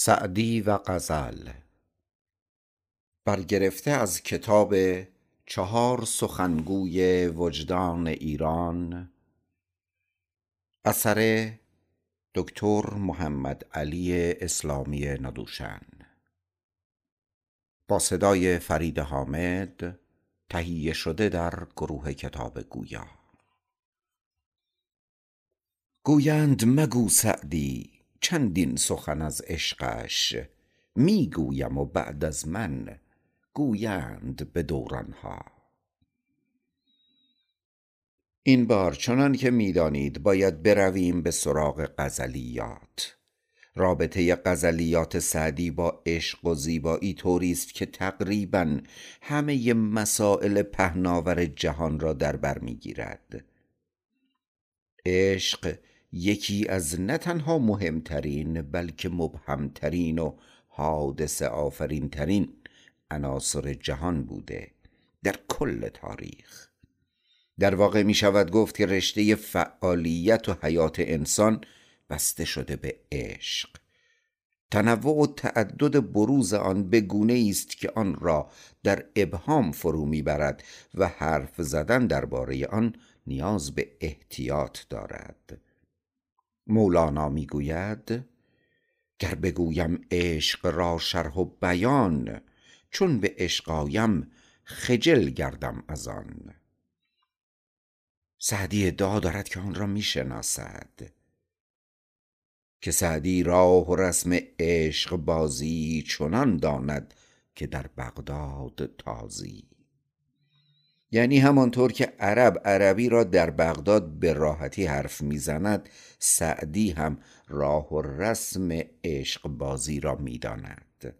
سعدی و غزل برگرفته از کتاب چهار سخنگوی وجدان ایران اثر دکتر محمد علی اسلامی ندوشن با صدای فرید حامد تهیه شده در گروه کتاب گویا. گویند مگو سعدی چندین سخن از عشقش می گویم و بعد از من گویند به دوران ها این بار چنان که می دانید باید برویم به سراغ غزلیات. رابطه غزلیات سعدی با عشق و زیبایی طوری است که تقریبا همه مسائل پهناور جهان را در بر می‌گیرد. عشق یکی از نه تنها مهمترین بلکه مبهمترین و حادث آفرین ترین عناصر جهان بوده در کل تاریخ. در واقع می شود گفت که رشته فعالیت و حیات انسان بسته شده به عشق. تنوع و تعدد بروز آن به گونه است که آن را در ابهام فرو می‌برد و حرف زدن درباره آن نیاز به احتیاط دارد. مولانا می‌گوید گر بگویم عشق را شرح و بیان چون به عشق آیم خجل گردم از آن. سعدی ادعا دارد که آن را می‌شناسد. که سعدی راه و رسم عشق بازی چنان داند که در بغداد تازی. یعنی همانطور که عرب عربی را در بغداد به راحتی حرف می‌زند سعدی هم راه و رسم عشق بازی را می‌داند.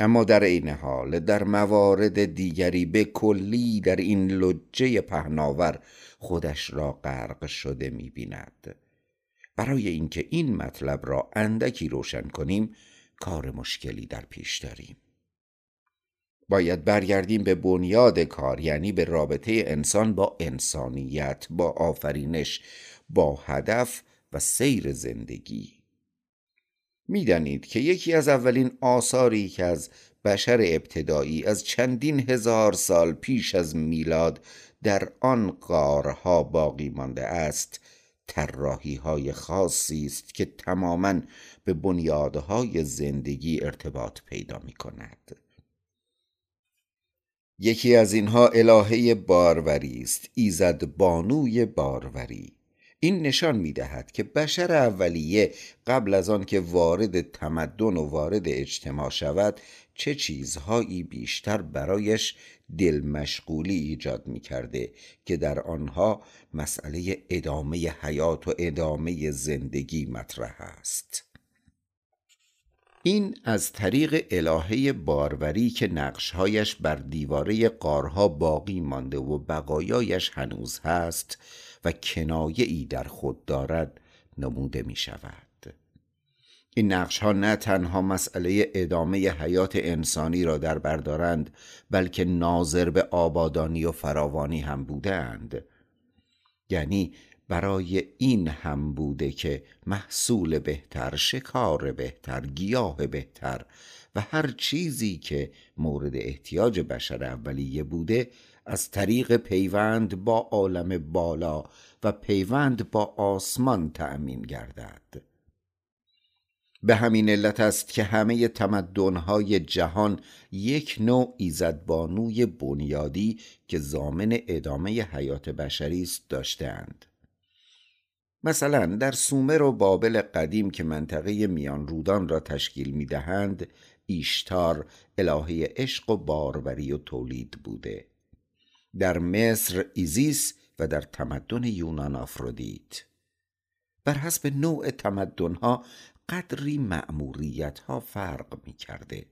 اما در این حال در موارد دیگری به کلی در این لجه پهناور خودش را غرق شده می‌بیند. برای اینکه این مطلب را اندکی روشن کنیم کار مشکلی در پیش داریم. باید برگردیم به بنیاد کار یعنی به رابطه انسان با انسانیت با آفرینش با هدف و سیر زندگی. می‌دانید که یکی از اولین آثاری که از بشر ابتدایی از چندین هزار سال پیش از میلاد در آن قارها باقی مانده است طراحی های خاصی است که تماما به بنیادهای زندگی ارتباط پیدا می کند یکی از اینها الهه باروری است ایزد بانوی باروری. این نشان می دهد که بشر اولیه قبل از آن که وارد تمدن و وارد اجتماع شود چه چیزهایی بیشتر برایش دل مشغولی ایجاد می کرده که در آنها مسئله ادامه حیات و ادامه زندگی مطرح است. این از طریق الهه باروری که نقشهایش بر دیواره قارها باقی مانده و بقایایش هنوز هست و کنایه ای در خود دارد نموده می شود این نقش ها نه تنها مسئله ادامه حیات انسانی را در بردارند بلکه ناظر به آبادانی و فراوانی هم بودند یعنی برای این هم بوده که محصول بهتر شکار بهتر گیاه بهتر و هر چیزی که مورد احتیاج بشر اولیه بوده از طریق پیوند با عالم بالا و پیوند با آسمان تأمین گردد. به همین علت است که همه تمدنهای جهان یک نوع ایزدبانوی بنیادی که ضامن ادامه حیات بشری است داشتند مثلا در سومر و بابل قدیم که منطقه میان رودان را تشکیل می دهند ایشتار الهه عشق و باروری و تولید بوده. در مصر ایزیس و در تمدن یونان آفرودیت. بر حسب نوع تمدنها قدری معموریت ها فرق می کرده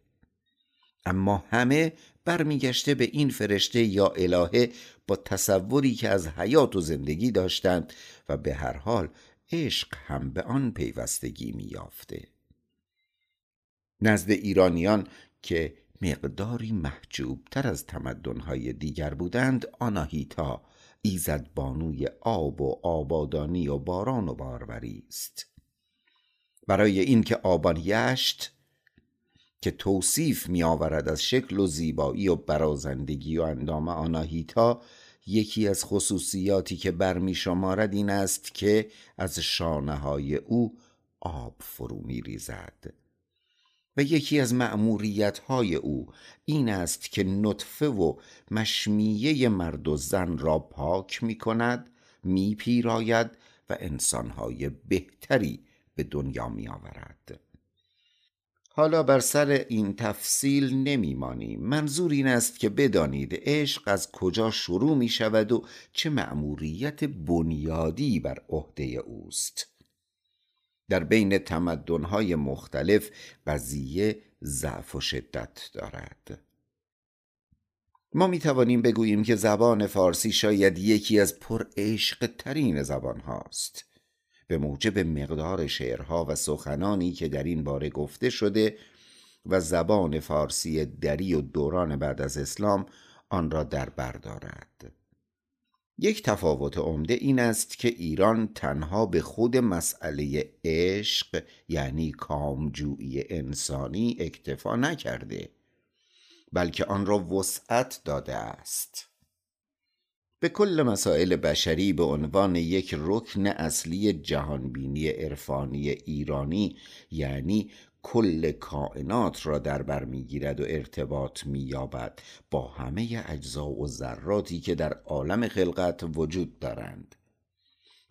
اما همه برمیگشته به این فرشته یا الهه با تصوری که از حیات و زندگی داشتند و به هر حال عشق هم به آن پیوستگی میافته نزد ایرانیان که مقداری محجوب تر از تمدنهای دیگر بودند آناهیتا ایزد بانوی آب و آبادانی و باران و باروری است. برای اینکه آبان یشت که توصیف می آورد از شکل و زیبایی و برازندگی و اندام آناهیتا یکی از خصوصیاتی که برمی شمارد این است که از شانه های او آب فرو می ریزد و یکی از مأموریت های او این است که نطفه و مشمیه مرد و زن را پاک می کند می پیراید و انسانهای بهتری به دنیا می آورد حالا بر سر این تفصیل نمیمانیم. منظور این است که بدانید عشق از کجا شروع می شود و چه مأموریت بنیادی بر عهده اوست. در بین تمدنهای مختلف قضیه ضعف و شدت دارد. ما می توانیم بگوییم که زبان فارسی شاید یکی از پر عشق ترین زبان هاست به موجب مقدار شعرها و سخنانی که در این باره گفته شده و زبان فارسی دری و دوران بعد از اسلام آن را در بر دارد. یک تفاوت عمده این است که ایران تنها به خود مسئله عشق یعنی کامجویی انسانی اکتفا نکرده بلکه آن را وسعت داده است. به کل مسائل بشری به عنوان یک رکن اصلی جهانبینی عرفانی ایرانی یعنی کل کائنات را در بر می‌گیرد و ارتباط مییابد با همه اجزا و ذراتی که در عالم خلقت وجود دارند.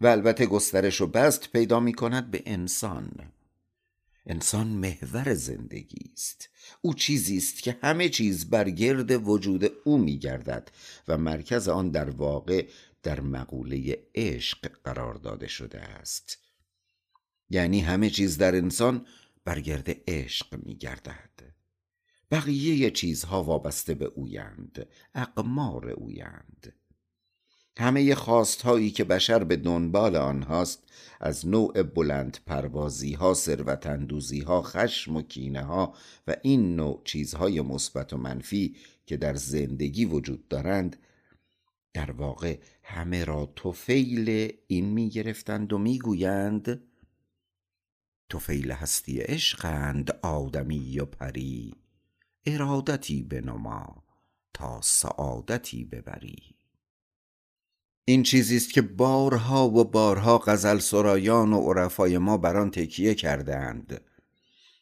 و البته گسترش و بست پیدا می کند به انسان. انسان محور زندگی است. او چیزی است که همه چیز بر گرد وجود او میگردد و مرکز آن در واقع در مقوله عشق قرار داده شده است. یعنی همه چیز در انسان بر گرد عشق میگردد. بقیه چیزها وابسته به اویند اقمار اویند. همه خواست هایی که بشر به دنبال آنهاست از نوع بلند پروازی ها ثروت اندوزی ها خشم و کینه ها و این نوع چیزهای مثبت و منفی که در زندگی وجود دارند در واقع همه را توفیل این می گرفتند و می گویند توفیل هستی عشقند آدمی و پری ارادتی بنما تا سعادتی ببری. این چیزی است که بارها و بارها غزل سرایان و عرفای ما بر آن تکیه کردند.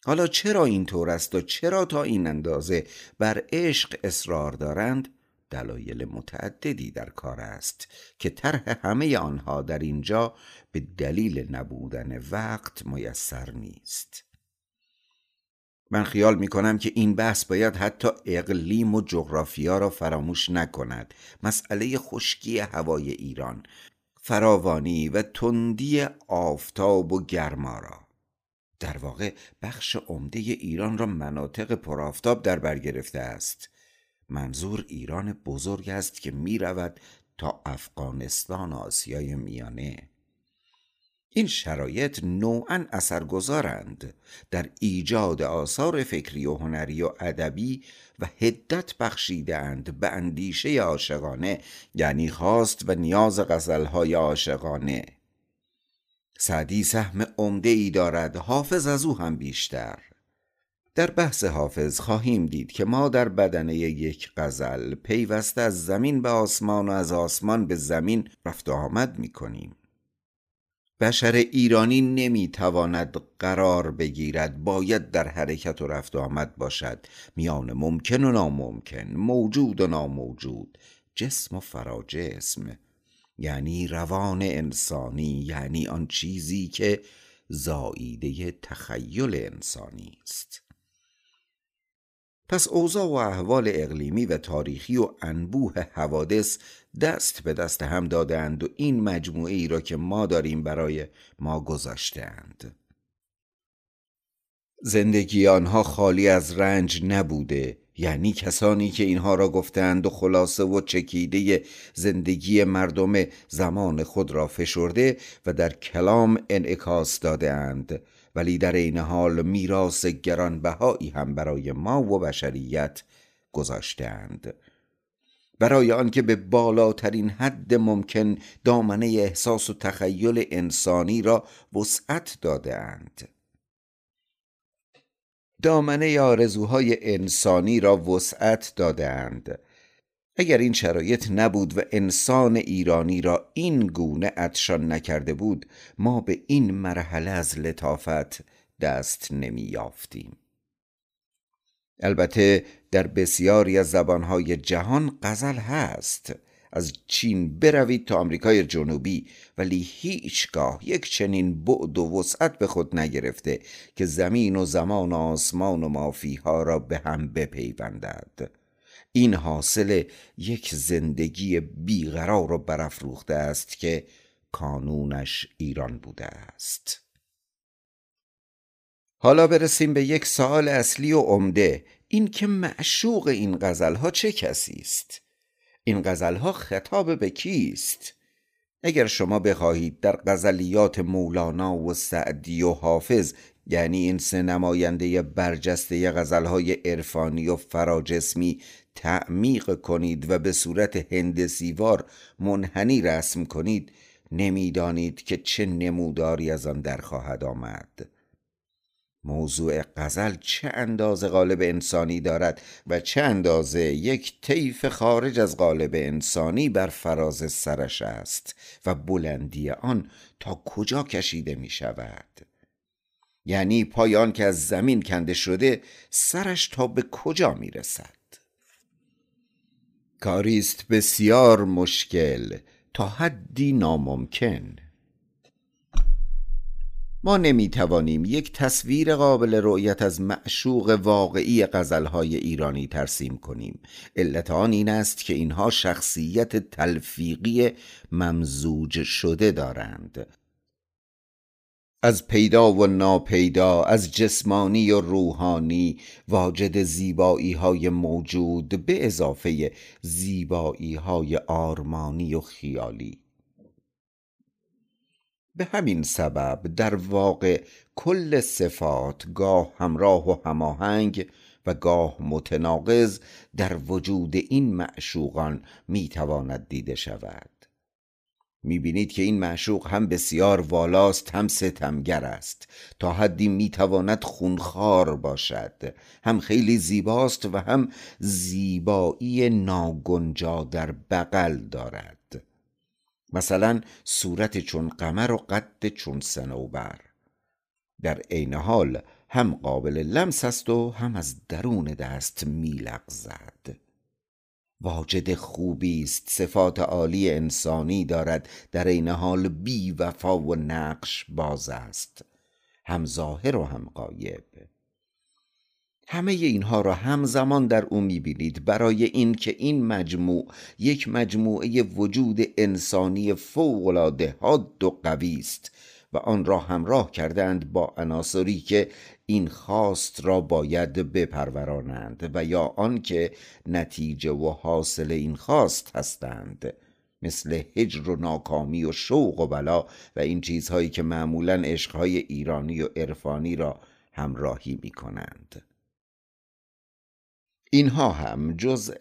حالا چرا این طور است و چرا تا این اندازه بر عشق اصرار دارند؟ دلایل متعددی در کار است که طرح همه آنها در اینجا به دلیل نبودن وقت میسر نیست. من خیال می کنم که این بحث باید حتی اقلیم و جغرافیا را فراموش نکند. مسئله خشکی هوای ایران فراوانی و تندی آفتاب و گرما را. در واقع بخش عمده ایران را مناطق پرآفتاب در بر گرفته است. منظور ایران بزرگ است که می رود تا افغانستان آسیای میانه. این شرایط نوعا اثرگذارند در ایجاد آثار فکری و هنری و ادبی و هدت بخشیدند به اندیشه عاشقانه یعنی خواست و نیاز غزلهای عاشقانه. سعدی سهم عمده ای دارد حافظ از او هم بیشتر. در بحث حافظ خواهیم دید که ما در بدنه یک غزل پیوسته از زمین به آسمان و از آسمان به زمین رفت و آمد می کنیم بشر ایرانی نمی‌تواند قرار بگیرد باید در حرکت و رفت و آمد باشد. میان ممکن و ناممکن موجود و ناموجود. جسم و فراجسم یعنی روان انسانی یعنی آن چیزی که زاییده تخیل انسانی است. پس اوضاع و احوال اقلیمی و تاریخی و انبوه حوادث دست به دست هم دادند و این مجموعه ای را که ما داریم برای ما گذاشتند. زندگی آنها خالی از رنج نبوده یعنی کسانی که اینها را گفتند و خلاصه و چکیده زندگی مردم زمان خود را فشرده و در کلام انعکاس داده اند ولی در این حال میراث گرانبهایی هم برای ما و بشریت گذاشتهاند. برای آنکه به بالاترین حد ممکن دامنه احساس و تخیل انسانی را وسعت داده اند دامنه آرزوهای انسانی را وسعت دادند اگر این شرایط نبود و انسان ایرانی را این گونه ادشان نکرده بود ما به این مرحله از لطافت دست نمی یافتیم البته در بسیاری از زبانهای جهان غزل هست. از چین بروید تا آمریکای جنوبی ولی هیچگاه یک چنین بعد و وسعت به خود نگرفته که زمین و زمان و آسمان و مافیها را به هم بپیوندد. این حاصل یک زندگی بیقرار و برافروخته است که کانونش ایران بوده است. حالا برسیم به یک سوال اصلی و عمده. این که معشوق این غزلها چه کسی است؟ این غزلها خطاب به کیست؟ اگر شما بخواهید در غزلیات مولانا و سعدی و حافظ یعنی این سه نماینده برجسته غزلهای عرفانی و فراجسمی تعمیق کنید و به صورت هندسیوار منحنی رسم کنید نمی‌دانید که چه نموداری از آن در خواهد آمد. موضوع غزل چه اندازه قالب انسانی دارد و چه اندازه یک طیف خارج از قالب انسانی بر فراز سرش است و بلندی آن تا کجا کشیده می شود یعنی پایان که از زمین کنده شده سرش تا به کجا می رسد کاریست بسیار مشکل تا حدی ناممکن. ما نمی توانیم یک تصویر قابل رؤیت از معشوق واقعی غزلهای ایرانی ترسیم کنیم. علت آن این است که اینها شخصیت تلفیقی ممزوج شده دارند. از پیدا و ناپیدا از جسمانی و روحانی واجد زیبایی های موجود به اضافه زیبایی های آرمانی و خیالی. به همین سبب در واقع کل صفات گاه همراه و هماهنگ و گاه متناقض در وجود این معشوقان می‌تواند دیده شود. می‌بینید که این معشوق هم بسیار والاست هم ستمگر است. تا حدی می‌تواند خونخوار باشد. هم خیلی زیباست و هم زیبایی ناگنجا در بغل دارد. مثلا صورت چون قمر و قد چون سنوبر در عین حال هم قابل لمس است و هم از درون دست میلغزد واجد خوبی است صفات عالی انسانی دارد در این حال بی وفا و نقش باز است. هم ظاهر و هم غایب. همه اینها را همزمان در او می‌بینید. برای اینکه این مجموع یک مجموعه وجود انسانی فوقالعاده حاد و قوی است و آن را همراه کردند با عناصری که این خواست را باید بپرورانند و یا آنکه نتیجه و حاصل این خواست هستند. مثل هجر و ناکامی و شوق و بلا و این چیزهایی که معمولا عشقهای ایرانی و عرفانی را همراهی می کنند اینها هم جزء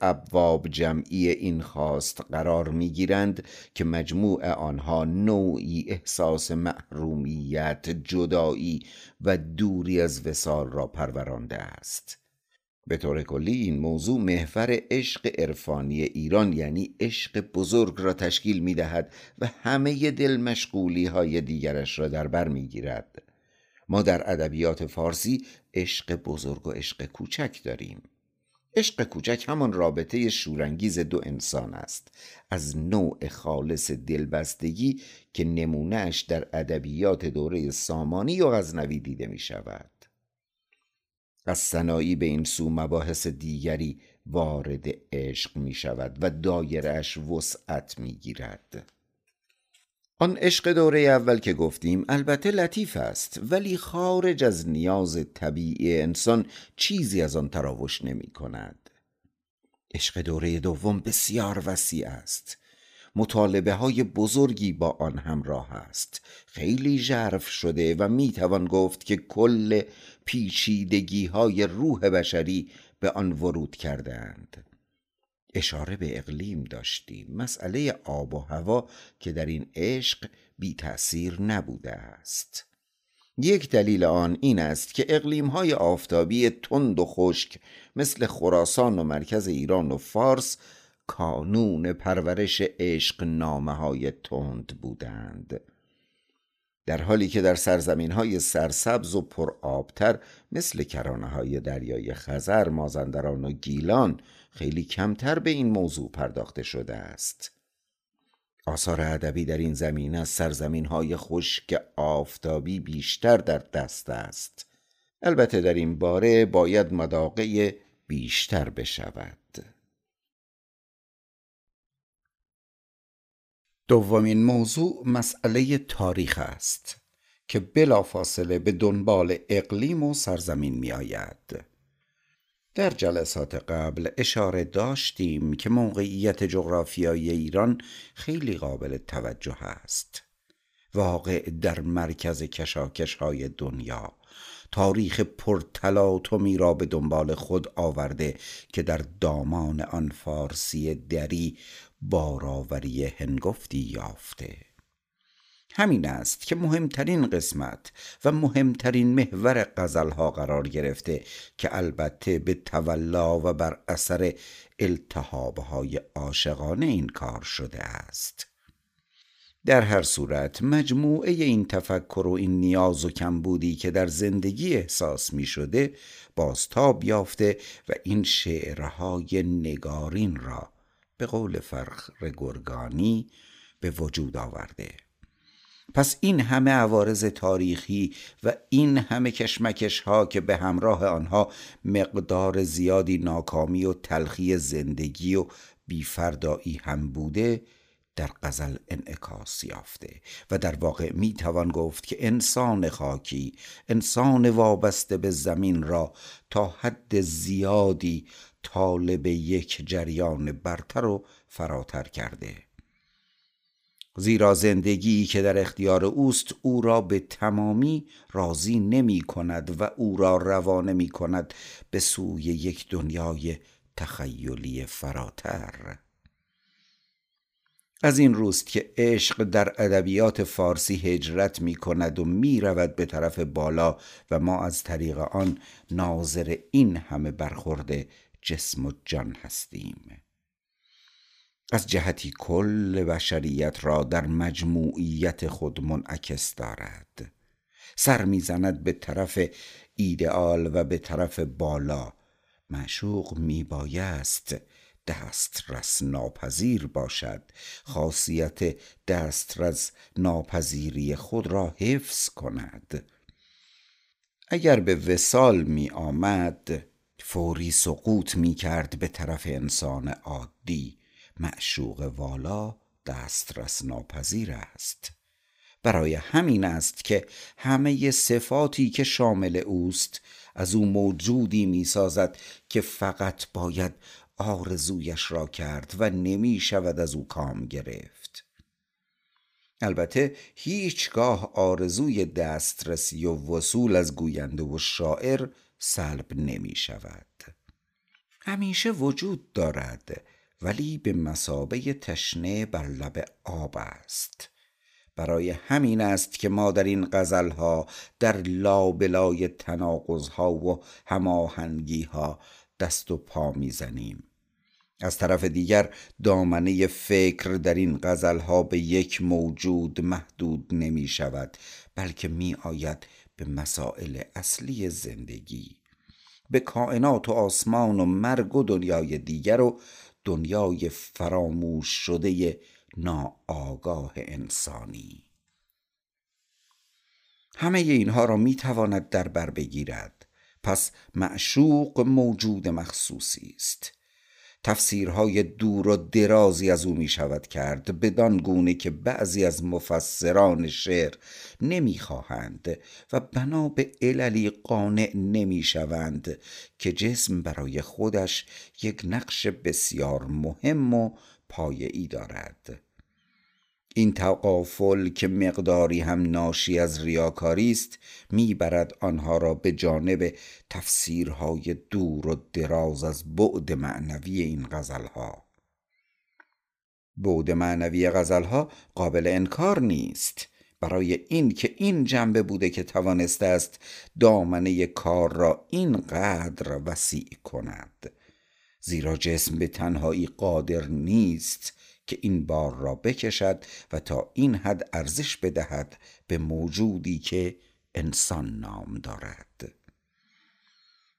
ابواب جمعی این خواست قرار می گیرند که مجموع آنها نوعی احساس محرومیت جدایی و دوری از وسال را پرورانده است. به طور کلی این موضوع محور عشق عرفانی ایران یعنی عشق بزرگ را تشکیل می دهد و همه دل مشغولی های دیگرش را در بر می گیرد ما در ادبیات فارسی عشق بزرگ و عشق کوچک داریم. عشق کوچک همان رابطه شورانگیز دو انسان است. از نوع خالص دلبستگی که نمونهش در ادبیات دوره سامانی و غزنوی دیده می شود از سنایی به این سو مباحث دیگری وارد عشق می شود و دایرش وسعت می گیرد آن عشق دوره اول که گفتیم البته لطیف است ولی خارج از نیاز طبیعی انسان چیزی از آن تراوش نمی کند. عشق دوره دوم بسیار وسیع است. مطالبه های بزرگی با آن همراه است. خیلی ژرف شده و می توان گفت که کل پیچیدگی های روح بشری به آن ورود کردند اشاره به اقلیم داشتیم. مسئله آب و هوا که در این عشق بی تأثیر نبوده است. یک دلیل آن این است که اقلیم های آفتابی تند و خشک مثل خراسان و مرکز ایران و فارس کانون پرورش عشق نامه های تند بودند. در حالی که در سرزمین های سرسبز و پرآبتر مثل کرانه های دریای خزر، مازندران و گیلان خیلی کمتر به این موضوع پرداخته شده است. آثار ادبی در این زمین از سرزمین های خشک آفتابی بیشتر در دست است. البته در این باره باید مداقه بیشتر بشود. دومین موضوع مسئله تاریخ است که بلافاصله به دنبال اقلیم و سرزمین می آید. در جلسات قبل اشاره داشتیم که موقعیت جغرافیایی ایران خیلی قابل توجه است. واقع در مرکز کشاکش های دنیا تاریخ پرتلاطمی را به دنبال خود آورده که در دامان آن فارسی دری باراوری هنگفتی یافته همین است که مهمترین قسمت و مهمترین محور غزلها قرار گرفته که البته به تولا و بر اثر التهابهای عاشقانه این کار شده است. در هر صورت مجموعه این تفکر و این نیاز و کمبودی که در زندگی احساس می شده بازتاب یافته و این شعرهای نگارین را به قول فرخر گرگانی به وجود آورده. پس این همه عوارض تاریخی و این همه کشمکش ها که به همراه آنها مقدار زیادی ناکامی و تلخی زندگی و بیفردایی هم بوده در غزل انعکاس یافته و در واقع می توان گفت که انسان خاکی انسان وابسته به زمین را تا حد زیادی طالب یک جریان برتر و فراتر کرده. زیرا زندگی که در اختیار اوست او را به تمامی راضی نمی کند و او را روانه می کند به سوی یک دنیای تخیلی فراتر. از این روست که عشق در ادبیات فارسی هجرت می کند و می رود به طرف بالا و ما از طریق آن ناظر این همه برخورده جسم و جان هستیم. از جهتی کل بشریت را در مجموعیت خود منعکس دارد. سر می‌زند به طرف ایدئال و به طرف بالا. معشوق میبایست دسترس ناپذیر باشد. خاصیت دسترس ناپذیری خود را حفظ کند. اگر به وسال می آمد فوری سقوط می کرد به طرف انسان عادی. معشوق والا دسترس ناپذیر است. برای همین است که همه صفاتی که شامل اوست از او موجودی می سازد که فقط باید آرزویش را کرد و نمی شود از او کام گرفت. البته هیچگاه آرزوی دسترسی و وصول از گوینده و شاعر سلب نمی شود همیشه وجود دارد ولی به مسابه تشنه بر لب آب است. برای همین است که ما در این غزلها در لابلای تناقضها و هماهنگیها دست و پا می‌زنیم. از طرف دیگر دامنه فکر در این غزلها به یک موجود محدود نمی شود بلکه می آید به مسائل اصلی زندگی. به کائنات و آسمان و مرگ و دنیای دیگر و دنیای فراموش شده ناآگاه انسانی. همه اینها را می تواند در بر بگیرد. پس معشوق موجود مخصوصی است. تفسیرهای دور و درازی از او می شود کرد بدان گونه که بعضی از مفسران شعر نمی‌خواهند و بنا به عللی قانع نمی شوند که جسم برای خودش یک نقش بسیار مهم و پایه‌ای دارد. این تقافل که مقداری هم ناشی از ریاکاری است می‌برد آنها را به جانب تفسیرهای دور و دراز از بعد معنوی این غزلها. بعد معنوی غزلها قابل انکار نیست. برای این که این جنبه بوده که توانسته است دامنه کار را اینقدر وسیع کند. زیرا جسم به تنهایی قادر نیست که این بار را بکشد و تا این حد ارزش بدهد به موجودی که انسان نام دارد.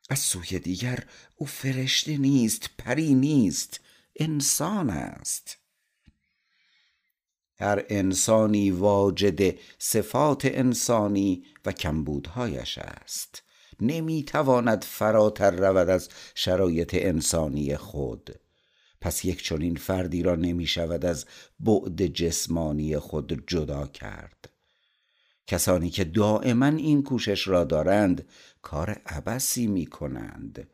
از سوی دیگر او فرشته نیست پری نیست انسان است. هر انسانی واجد صفات انسانی و کمبودهایش است. نمی‌تواند فراتر رود از شرایط انسانی خود. پس یک چنین فردی را نمی شود از بعد جسمانی خود جدا کرد. کسانی که دائما این کوشش را دارند کار عبسی می کنند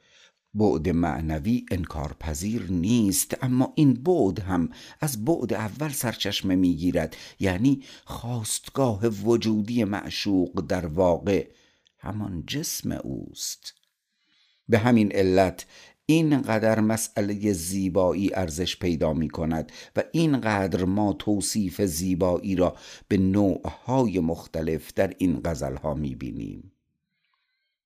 بعد معنوی انکارپذیر نیست اما این بعد هم از بعد اول سرچشمه می‌گیرد یعنی خواستگاه وجودی معشوق در واقع همان جسم اوست. به همین علت اینقدر مسئله زیبایی ارزش پیدا می کند و اینقدر ما توصیف زیبایی را به نوعهای مختلف در این غزلها می بینیم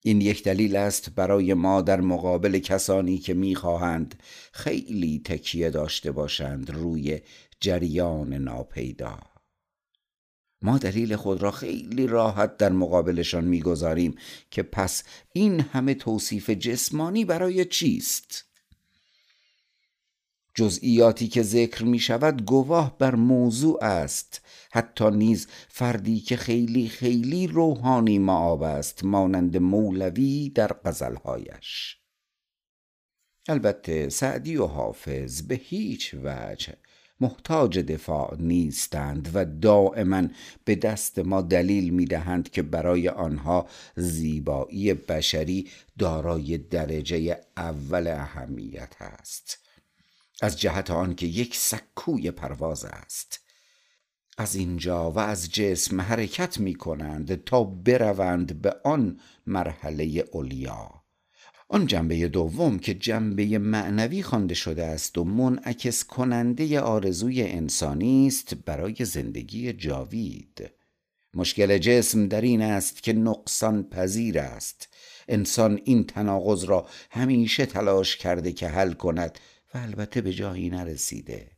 این یک دلیل است برای ما در مقابل کسانی که می‌خواهند خیلی تکیه داشته باشند روی جریان ناپیدا. ما دلیل خود را خیلی راحت در مقابلشان می‌گذاریم که پس این همه توصیف جسمانی برای چیست؟ جزئیاتی که ذکر می شود گواه بر موضوع است. حتی نیز فردی که خیلی خیلی روحانی معاب است مانند مولوی در غزلهایش. البته سعدی و حافظ به هیچ وجه محتاج دفاع نیستند و دائما به دست ما دلیل می دهند که برای آنها زیبایی بشری دارای درجه اول اهمیت است. از جهت آنکه یک سکوی پرواز است. از اینجا و از جسم حرکت می کنند تا بروند به آن مرحله علیا. آن جنبه دوم که جنبه معنوی خوانده شده است و منعکس کننده آرزوی انسانی است برای زندگی جاوید. مشکل جسم در این است که نقصان پذیر است. انسان این تناقض را همیشه تلاش کرده که حل کند و البته به جایی نرسیده.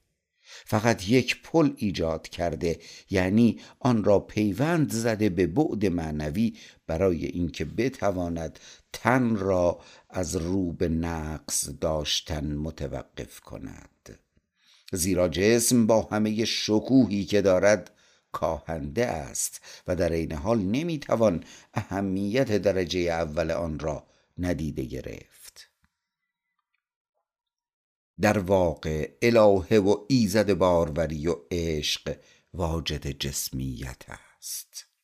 فقط یک پل ایجاد کرده یعنی آن را پیوند زده به بعد معنوی برای اینکه بتواند تن را از رو به نقص داشتن متوقف کند. زیرا جسم با همه شکوهی که دارد کاهنده است و در این حال نمی‌توان اهمیت درجه اول آن را ندیده گرفت. در واقع الهه و ایزد باروری و عشق واجد جسمیت است.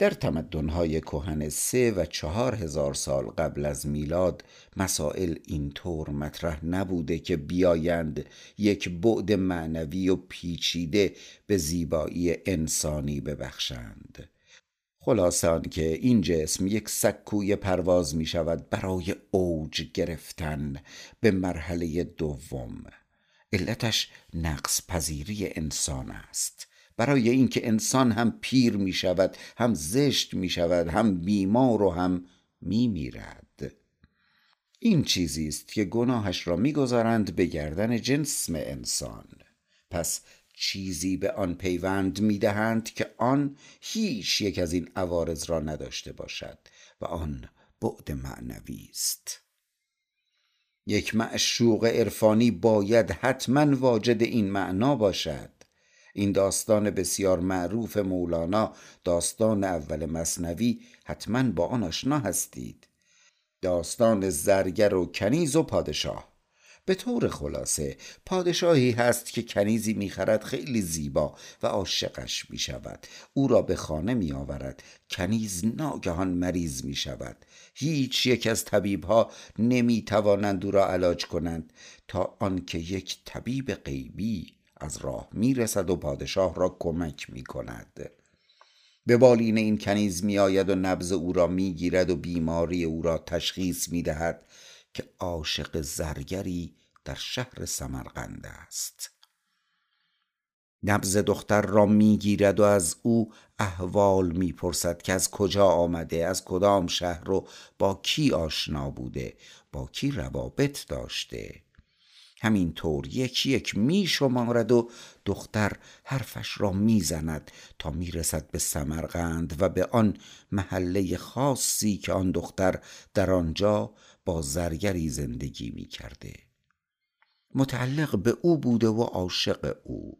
در تمدنهای کهن سه و چهار هزار سال قبل از میلاد مسائل اینطور مطرح نبوده که بیایند یک بعد معنوی و پیچیده به زیبایی انسانی ببخشند. خلاصان که این جسم یک سکوی پرواز می شود برای اوج گرفتن به مرحله دوم. علتش نقص پذیری انسان است. برای اینکه انسان هم پیر می شود هم زشت می شود هم بیمار و هم می میرد این چیزی است که گناهش را می‌گذارند به گردن جنسم انسان. پس چیزی به آن پیوند می دهند که آن هیچ یک از این عوارض را نداشته باشد و آن بعد معنوی است. یک معشوق عرفانی باید حتما واجد این معنا باشد. این داستان بسیار معروف مولانا داستان اول مصنوی حتما با آن آشنا هستید. داستان زرگر و کنیز و پادشاه. به طور خلاصه پادشاهی هست که کنیزی می‌خرد خیلی زیبا و عاشقش می‌شود. او را به خانه میآورد. کنیز ناگهان مریض می شود هیچ یک از طبیب ها نمی توانند او را علاج کنند. تا آنکه یک طبیب غیبی از راه می‌رسد و پادشاه را کمک می کند به بالین این کنیز می آید و نبز او را می گیرد و بیماری او را تشخیص می دهد که عاشق زرگری در شهر سمرقند است. نبز دختر را می‌گیرد و از او احوال می‌پرسد که از کجا آمده از کدام شهر و با کی آشنا بوده با کی روابط داشته. همینطور یکی یک می شمارد و دختر حرفش را می‌زند تا می‌رسد به سمرقند و به آن محله خاصی که آن دختر در آنجا با زرگری زندگی می کرده. متعلق به او بوده و عاشق او.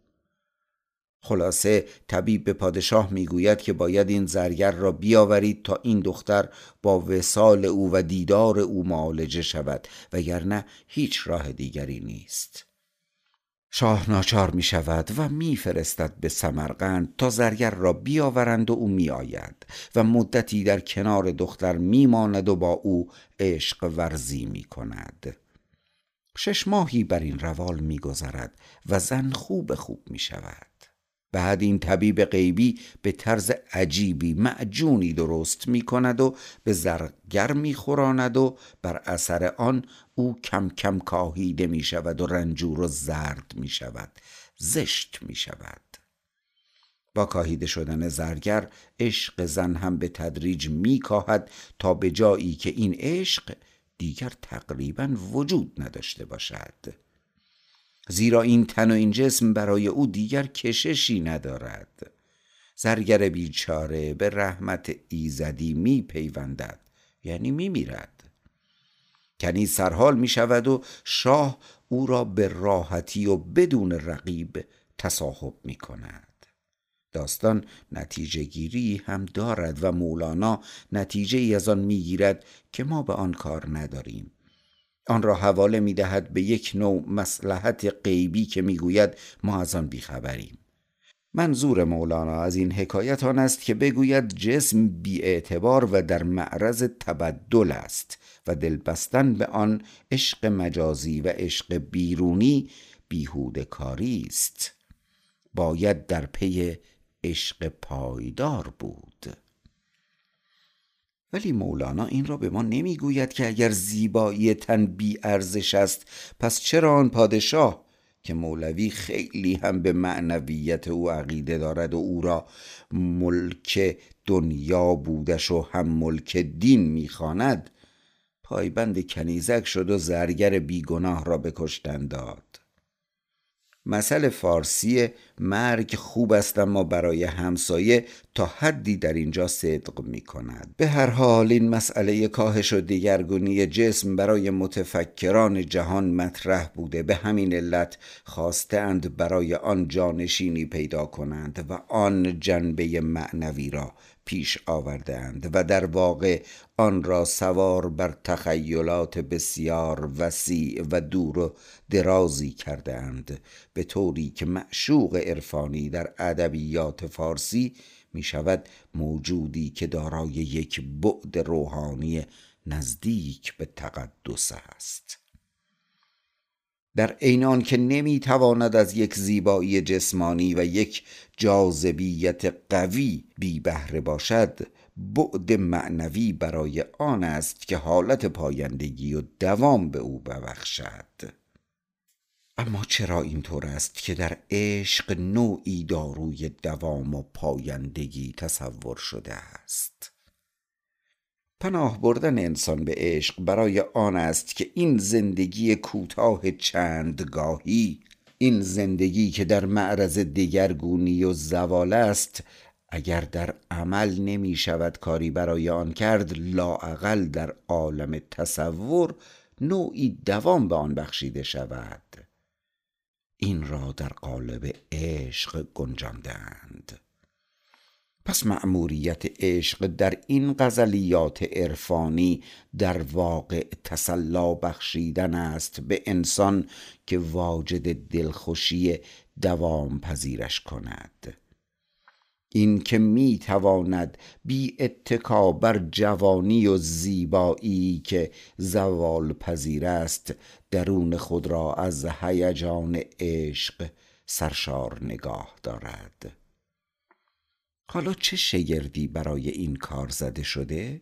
خلاصه طبیب به پادشاه می‌گوید که باید این زرگر را بیاورید تا این دختر با وسال او و دیدار او معالجه شود وگرنه هیچ راه دیگری نیست. شاه ناچار می شود و میفرستد به سمرقند تا زرگر را بیاورند و او می آید و مدتی در کنار دختر میماند و با او عشق ورزی می کند شش ماهی بر این روال میگذرد و زن خوب خوب می شود بعد این طبیب غیبی به طرز عجیبی معجونی درست می کند و به زرگر می خوراند و بر اثر آن او کم کم کاهیده می شود و رنجور و زرد می شود زشت می شود با کاهیده شدن زرگر عشق زن هم به تدریج می کاهد تا به جایی که این عشق دیگر تقریبا وجود نداشته باشد. زیرا این تن و این جسم برای او دیگر کششی ندارد. زرگر بیچاره به رحمت ایزدی می پیوندد یعنی می میرد کنی سرحال می شود و شاه او را به راحتی و بدون رقیب تصاحب می کند داستان نتیجه گیری هم دارد و مولانا نتیجه ای از آن می‌گیرد که ما به آن کار نداریم. آن را حواله می دهد به یک نوع مسلحت غیبی که می‌گوید ما از آن بیخبریم. منظور مولانا از این حکایت آن است که بگوید جسم بیاعتبار و در معرض تبدل است و دلبستن به آن عشق مجازی و عشق بیرونی بیهوده کاری است. باید در پی عشق پایدار بود. ولی مولانا این را به ما نمی‌گوید که اگر زیبایی تن بی ارزش است پس چرا آن پادشاه که مولوی خیلی هم به معنویت او عقیده دارد و او را ملک دنیا بودش و هم ملک دین می‌خواند پایبند کنیزک شد و زرگر بیگناه را به کشتن داد. مثل فارسی مرگ خوب است اما برای همسایه تا حدی در اینجا صدق می کند به هر حال این مسئله کاهش و دیگرگونی جسم برای متفکران جهان مطرح بوده. به همین علت خواستند برای آن جانشینی پیدا کنند و آن جنبه معنوی را پیش آوردند و در واقع آن را سوار بر تخیلات بسیار وسیع و دور و درازی کردند به طوری که معشوق عرفانی در ادبیات فارسی می شود موجودی که دارای یک بعد روحانی نزدیک به تقدس است. در عین که نمی‌تواند از یک زیبایی جسمانی و یک جاذبیت قوی بی بهره باشد بعد معنوی برای آن است که حالت پایندگی و دوام به او ببخشد. اما چرا اینطور است که در عشق نوعی داروی دوام و پایندگی تصور شده است؟ پناه بردن انسان به عشق برای آن است که این زندگی کوتاه چندگاهی این زندگی که در معرض دیگرگونی و زوال است اگر در عمل نمی شود کاری برای آن کرد لاعقل در عالم تصور نوعی دوام به آن بخشیده شود. این را در قالب عشق گنجاندند پس مأموریت عشق در این غزلیات عرفانی در واقع تسلا بخشیدن است به انسان که واجد دلخوشی دوام پذیرش کند. این که می تواند بی اتکا بر جوانی و زیبایی که زوال پذیر است درون خود را از هیجان عشق سرشار نگاه دارد. حالا چه شگردی برای این کار زده شده؟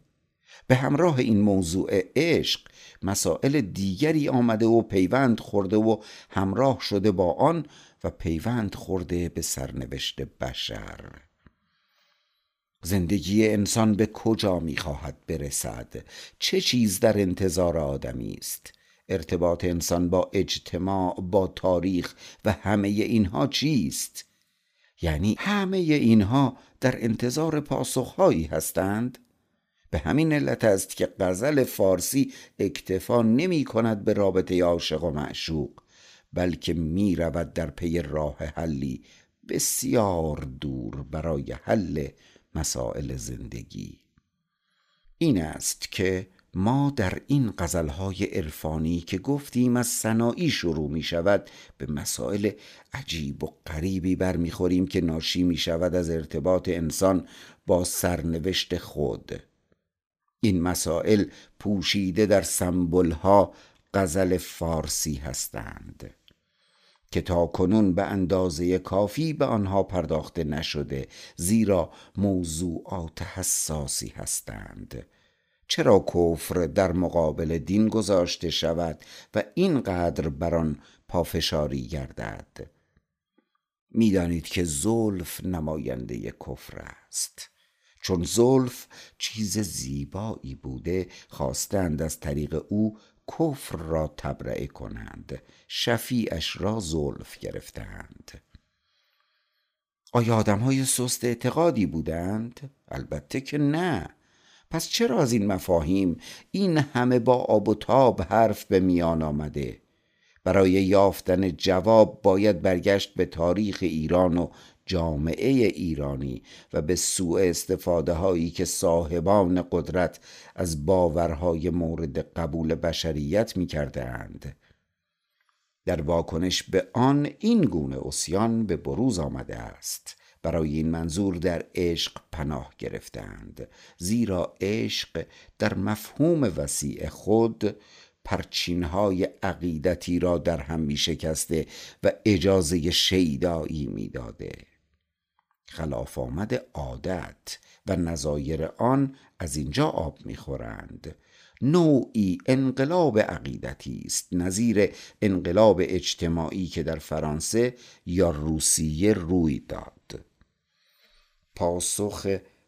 به همراه این موضوع عشق مسائل دیگری آمده و پیوند خورده و همراه شده با آن و پیوند خورده به سرنوشت بشر. زندگی انسان به کجا می‌خواهد برسد؟ چه چیز در انتظار آدمی است؟ ارتباط انسان با اجتماع با تاریخ و همه اینها چیست؟ یعنی همه اینها در انتظار پاسخهایی هستند؟ به همین علت است که غزل فارسی اکتفا نمی کند به رابطه عاشق و معشوق بلکه می رود در پی راه حلی بسیار دور برای حل مسائل زندگی. این است که ما در این غزلهای عرفانی که گفتیم از سنایی شروع می شود به مسائل عجیب و غریبی برمیخوریم که ناشی می شود از ارتباط انسان با سرنوشت خود. این مسائل پوشیده در سمبلها غزل فارسی هستند که تا کنون به اندازه کافی به آنها پرداخته نشده زیرا موضوعات حساسی هستند. چرا کفر در مقابل دین گذاشته شود و اینقدر بر آن پافشاری گردد؟ می‌دانید که زلف نماینده کفر است. چون زلف چیز زیبایی بوده خواستند از طریق او کفر را تبرئه کنند. شفیعش را زلف گرفتند. آیا آدم های سست اعتقادی بودند؟ البته که نه. پس چرا از این مفاهیم این همه با آب و تاب حرف به میان آمده برای یافتن جواب باید برگشت به تاریخ ایران و جامعه ایرانی و به سوء استفاده هایی که صاحبان قدرت از باورهای مورد قبول بشریت می کرده اند. در واکنش به آن این گونه اسیان به بروز آمده است برای این منظور در عشق پناه گرفتند زیرا عشق در مفهوم وسیع خود پرچینهای عقیدتی را در هم می شکسته و اجازه شیدایی می داده خلاف آمد عادت و نظایر آن از اینجا آب می‌خورند. نوعی انقلاب عقیدتی است. نظیر انقلاب اجتماعی که در فرانسه یا روسیه روی داد. پاسخ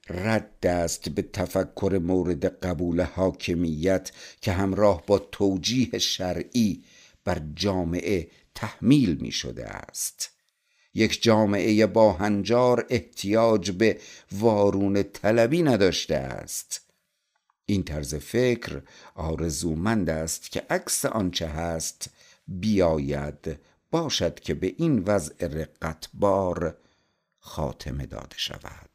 رد است به تفکر مورد قبول حاکمیت که همراه با توجیه شرعی بر جامعه تحمیل می شده است. یک جامعه با هنجار احتیاج به وارون طلبی نداشته است. این طرز فکر آرزومند است که عکس آنچه هست بیاید باشد که به این وضع رقتبار خاتمه داده شود.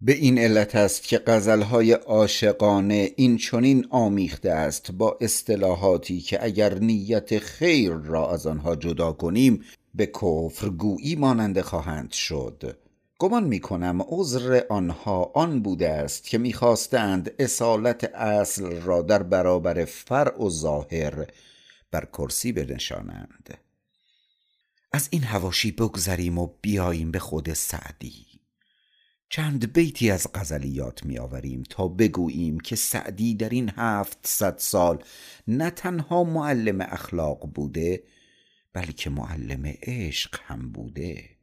به این علت است که غزلهای عاشقانه این چنین آمیخته است با اصطلاحاتی که اگر نیت خیر را از آنها جدا کنیم به کفر گویی ماننده خواهند شد. گمان می کنم عذر آنها آن بوده است که می‌خواستند اصالت اصل را در برابر فرع و ظاهر بر کرسی بنشانند. از این هواشی بگذریم و بیاییم به خود سعدی. چند بیتی از غزلیات می آوریم تا بگوییم که سعدی در این هفت صد سال نه تنها معلم اخلاق بوده بلکه معلم عشق هم بوده.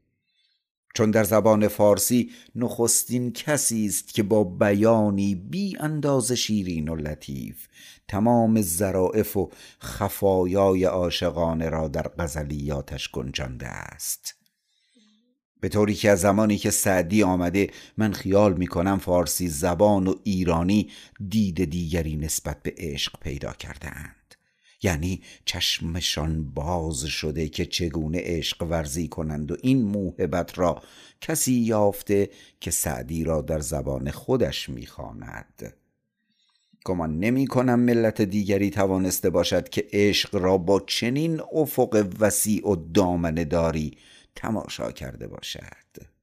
چون در زبان فارسی نخستین کسی است که با بیانی بی انداز شیرین و لطیف تمام ظرائف و خفایای عاشقانه را در غزلیاتش گنجانده است. به طوری که از زمانی که سعدی آمده من خیال می کنم فارسی زبان و ایرانی دید دیگری نسبت به عشق پیدا کرده اند. یعنی چشمشان باز شده که چگونه عشق ورزی کنند و این موهبت را کسی یافته که سعدی را در زبان خودش می‌خواند. گمان نمی کنم ملت دیگری توانسته باشد که عشق را با چنین افق وسیع و دامنه داری تماشا کرده باشد.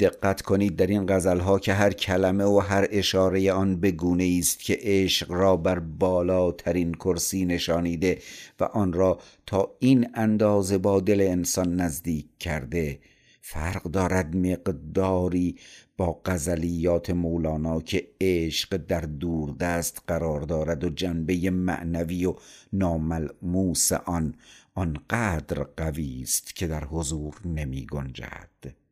دقت کنید در این غزلها که هر کلمه و هر اشاره آن به گونه است که عشق را بر بالاترین کرسی نشانیده و آن را تا این اندازه با دل انسان نزدیک کرده. فرق دارد مقداری با غزلیات مولانا که عشق در دوردست قرار دارد و جنبه معنوی و ناملموس آن آنقدر قوی است که در حضور نمی گنجد.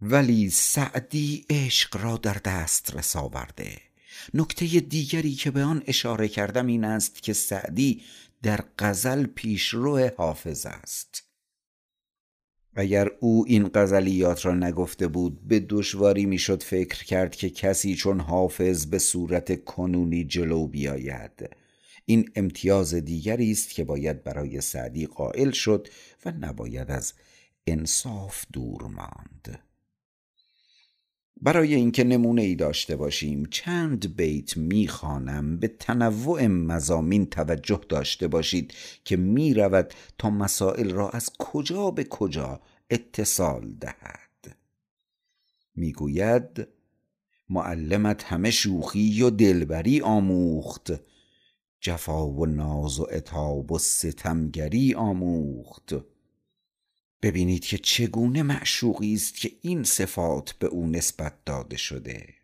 ولی سعدی عشق را در دست رساورده. نکته دیگری که به آن اشاره کردم این است که سعدی در غزل پیشرو حافظ است. اگر او این غزلیات را نگفته بود به دشواری می‌شد فکر کرد که کسی چون حافظ به صورت کنونی جلو بیاید. این امتیاز دیگری است که باید برای سعدی قائل شد و نباید از انصاف دور ماند. برای اینکه نمونه ای داشته باشیم چند بیت می‌خوانم به تنوع مزامین توجه داشته باشید که می‌رود تا مسائل را از کجا به کجا اتصال دهد. می‌گوید معلمت همه شوخی و دلبری آموخت جفا و ناز و اتاب و ستمگری آموخت. ببینید که چگونه معشوقی است که این صفات به او نسبت داده شده.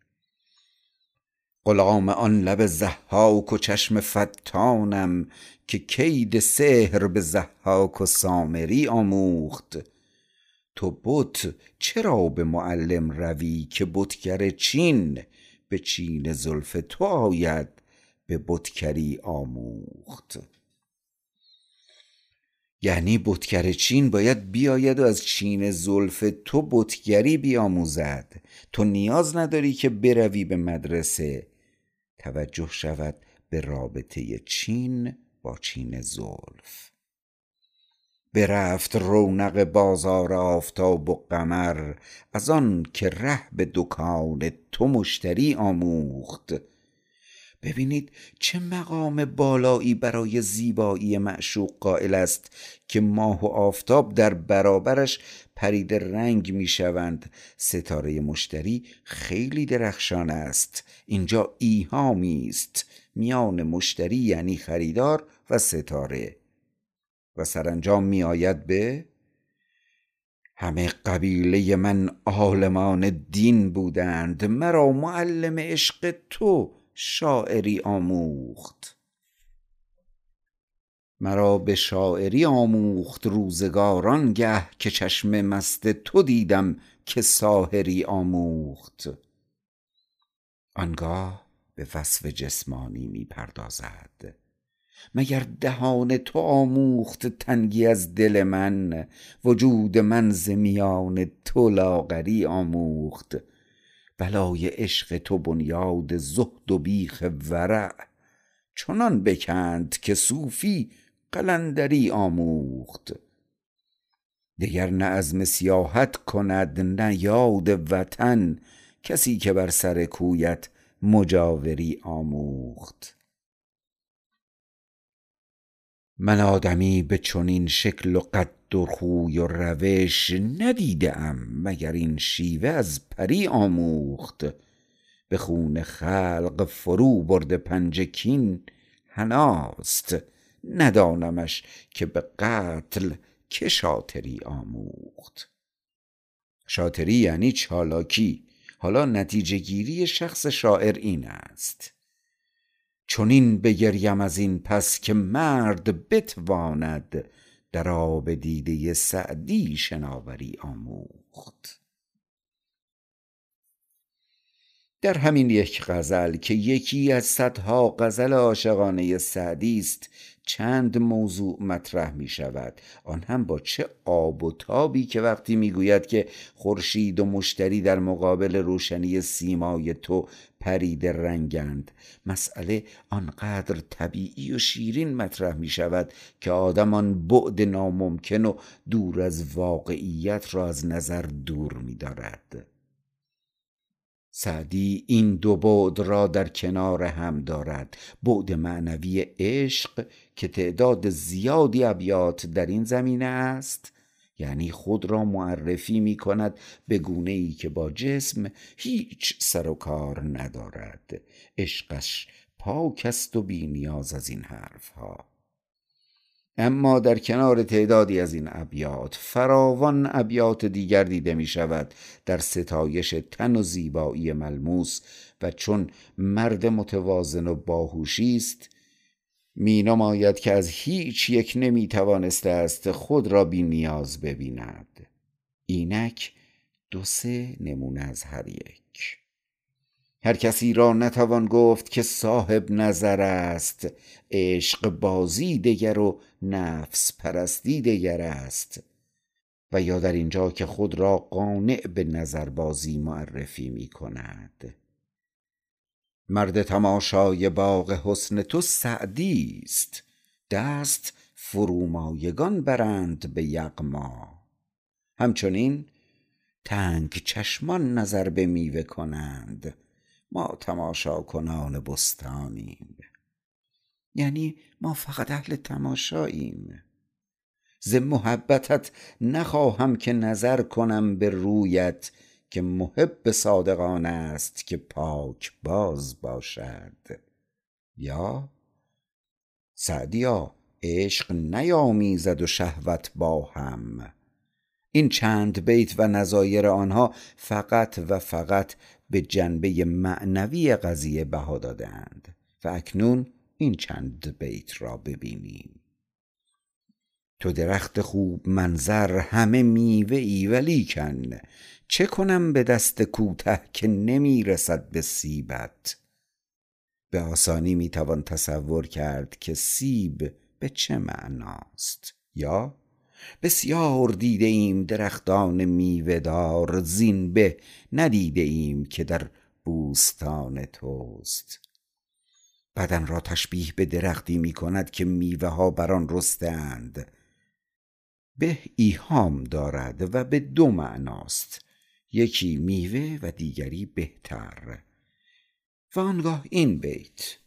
غلام آن لب زحاک و چشم فتانم که کید سحر به زحاک و سامری آموخت. تو بت چرا به معلم روی که بتگر چین به چین زلف تو آید به بتکری آموخت؟ یعنی بتگر چین باید بیاید و از چین زلف تو بتگری بیاموزد. تو نیاز نداری که بروی به مدرسه. توجه شود به رابطه چین با چین زلف. برفت رونق بازار آفتاب و قمر از آن که ره به دکان تو مشتری آموخت. ببینید چه مقام بالایی برای زیبایی معشوق قائل است که ماه و آفتاب در برابرش پرید رنگ می شوند ستاره مشتری خیلی درخشان است. اینجا ایهامی است. میان مشتری یعنی خریدار و ستاره. و سرانجام می آید به همه قبیله من عالمان دین بودند. مرا معلم عشق تو شاعری آموخت. مرا به شاعری آموخت روزگاران گه که چشم مست تو دیدم که ساهری آموخت. آنگاه به وصف جسمانی می پردازد. مگر دهان تو آموخت تنگی از دل من؟ وجود من ز میان تو لاغری آموخت. بلای عشق تو بنیاد زهد و بیخ ورع. چنان بکند که صوفی قلندری آموخت. دگر نه عزم سیاحت کند نه یاد وطن. کسی که بر سر کویت مجاوری آموخت. من آدمی به چنین شکل و قد و خوی و روش ندیده ام مگر این شیوه از پری آموخت. به خون خلق فرو برده پنجه کین حناست. ندانمش که به قتل که شاطری آموخت. شاطری یعنی چالاکی. حالا نتیجه گیری شخص شاعر این است. چنین بگریم از این پس که مرد بتواند در آب دیده سعدی شناوری آموخت. در همین یک غزل که یکی از صدها غزل عاشقانه سعدی است چند موضوع مطرح می شود. آن هم با چه آب و تابی که وقتی می گوید که خورشید و مشتری در مقابل روشنی سیمای تو پرید رنگند. مسئله آنقدر طبیعی و شیرین مطرح می شود که آدم آن بعد ناممکن و دور از واقعیت را از نظر دور می دارد سعدی این دو بعد را در کنار هم دارد. بعد معنوی عشق که تعداد زیادی ابیات در این زمینه است. یعنی خود را معرفی می کند به گونه ای که با جسم هیچ سر و کار ندارد. عشقش پاک است و بی نیاز از این حرف ها اما در کنار تعدادی از این ابیات فراوان ابیات دیگر دیده می شود در ستایش تن و زیبایی ملموس و چون مرد متوازن و باهوشی است می نماید که از هیچ یک نمی توانسته است خود را بی نیاز ببیند. اینک دو سه نمونه از هر یک. هر کسی را نتوان گفت که صاحب نظر است. عشق بازی دگر و نفس پرستی دگر است. و یا در اینجا که خود را قانع به نظر بازی معرفی می کند مرد تماشای باغ حسن تو سعدی است. دست فرومایگان برند به یغما. همچنین تنگ چشمان نظر به میوه کنند. ما تماشا کنان بستانیم. یعنی ما فقط اهل تماشاییم. ز محبتت نخواهم که نظر کنم به رویت که محب صادقان است که پاک باز باشد. یا سعدیا عشق نیامیزد و شهوت با هم. این چند بیت و نظایر آنها فقط و فقط به جنبه معنوی قضیه بها دادند و اکنون این چند بیت را ببینیم. تو درخت خوب منظر همه میوه ای ولیکن چه کنم به دست کوته که نمی رسد به سیبت؟ به آسانی می توان تصور کرد که سیب به چه معناست. یا بسیار دیده ایم درختان میوهدار زین به ندیده ایم که در بوستان توست. بدن را تشبیه به درختی می کند که میوه ها بر آن رستند به ایهام دارد و به دو معناست. یکی میوه و دیگری بهتر. و آنگاه این بیت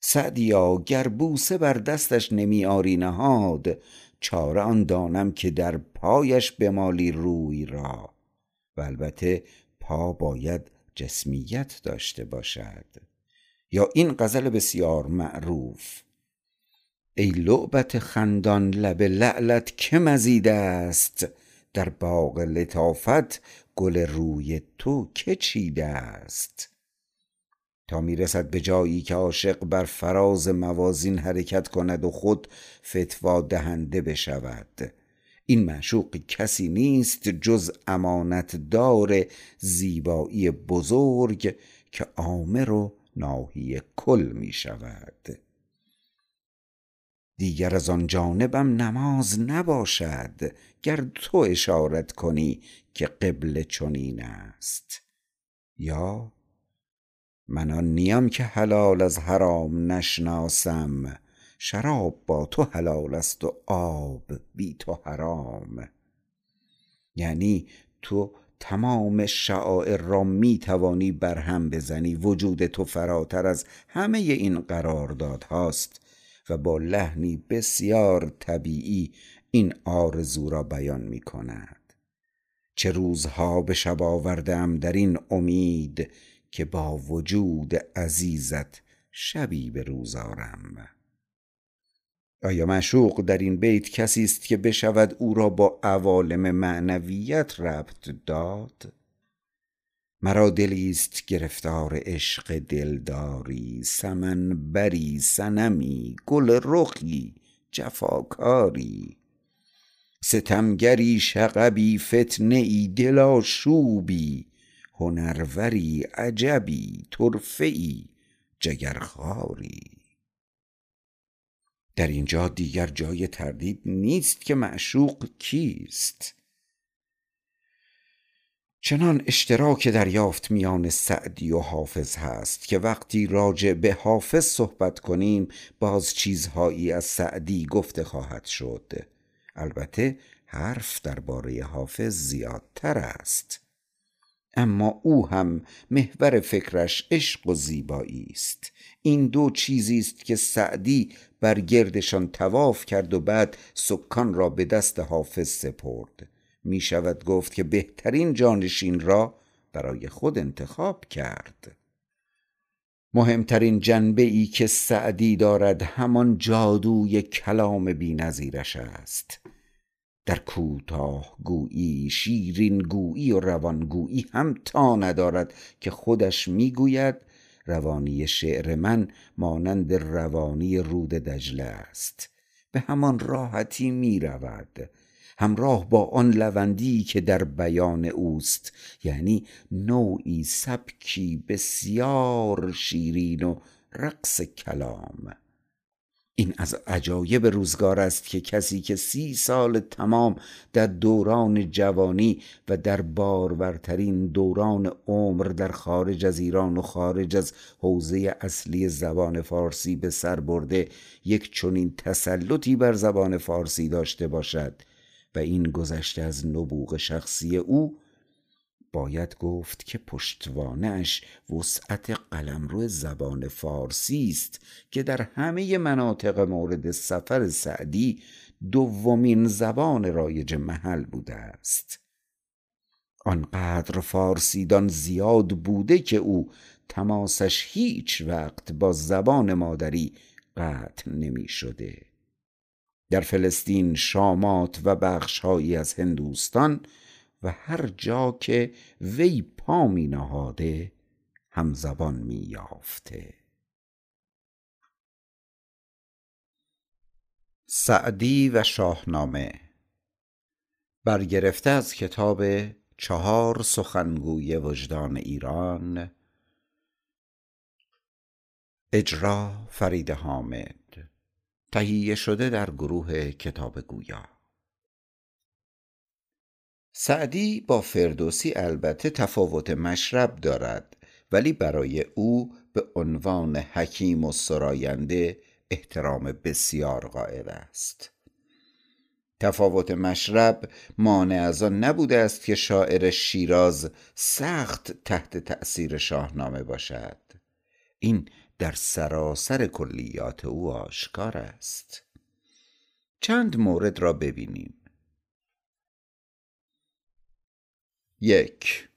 سعدیا گر بوسه بر دستش نمی آری نهاد چاره آن دانم که در پایش بمالی روی را. و البته پا باید جسمیت داشته باشد. یا این غزل بسیار معروف ای لعبت خندان لب لعلت که مزید است در باغ لطافت گل روی تو که چیده است؟ تا می‌رسد به جایی که عاشق بر فراز موازین حرکت کند و خود فتوا دهنده بشود. این معشوق کسی نیست جز امانت دار زیبایی بزرگ که آمر و ناهی کل می شود دیگر از آن جانبم نماز نباشد گر تو اشارت کنی که قبله چنین است. یا من آن نیم که حلال از حرام نشناسم شراب با تو حلال است و آب بی تو حرام. یعنی تو تمام شعائر را می توانی برهم بزنی وجود تو فراتر از همه این قراردادهاست. و با لحنی بسیار طبیعی این آرزو را بیان می کند. چه روزها به شب آوردم در این امید که با وجود عزیزت شبی به روز آرم. آیا معشوق در این بیت کسی است که بشود او را با عوالم معنویت ربط داد؟ مرا دلی است گرفتار عشق دلداری سمن بری سنمی گل رخی جفاکاری. ستمگری شغبی فتنه ای دلاشوبی هنروری عجبی طرفه ای جگرخواری. در اینجا دیگر جای تردید نیست که معشوق کیست. چنان اشتراک دریافت میان سعدی و حافظ هست که وقتی راجع به حافظ صحبت کنیم باز چیزهایی از سعدی گفته خواهد شد. البته حرف درباره حافظ زیادتر است. اما او هم محور فکرش عشق و زیبایی است. این دو چیزی است که سعدی بر گردشان تواف کرد و بعد سکان را به دست حافظ سپرد. می شود گفت که بهترین جانشین را برای خود انتخاب کرد. مهمترین جنبه ای که سعدی دارد همان جادوی کلام بینظیرش است. در کوتاه گویی شیرین گویی و روانگویی هم تا ندارد که خودش می‌گوید روانی شعر من مانند روانی رود دجله است. به همان راحتی می رود همراه با آن لوندی که در بیان اوست یعنی نوعی سبکی بسیار شیرین و رقص کلام. این از عجایب روزگار است که کسی که سی سال تمام در دوران جوانی و در بارورترین دوران عمر در خارج از ایران و خارج از حوزه اصلی زبان فارسی به سر برده یک چنین تسلطی بر زبان فارسی داشته باشد. و این گذشته از نبوغ شخصی او باید گفت که پشتوانش وسعت قلمرو زبان فارسی است که در همه مناطق مورد سفر سعدی دومین زبان رایج محل بوده است. آنقدر فارسیدان زیاد بوده که او تماسش هیچ وقت با زبان مادری قطع نمی شده در فلسطین شامات و بخشهایی از هندوستان و هر جا که وی پا می نهاده همزبان می یافته سعدی و شاهنامه برگرفته از کتاب چهار سخنگوی وجدان ایران اجرا فرید حامد. تهیه شده در گروه کتاب گویا. سعدی با فردوسی البته تفاوت مشرب دارد ولی برای او به عنوان حکیم و سراینده احترام بسیار قائل است. تفاوت مشرب مانع از آن نبوده است که شاعر شیراز سخت تحت تأثیر شاهنامه باشد. این در سراسر کلیات او آشکار است. چند مورد را ببینیم. یک.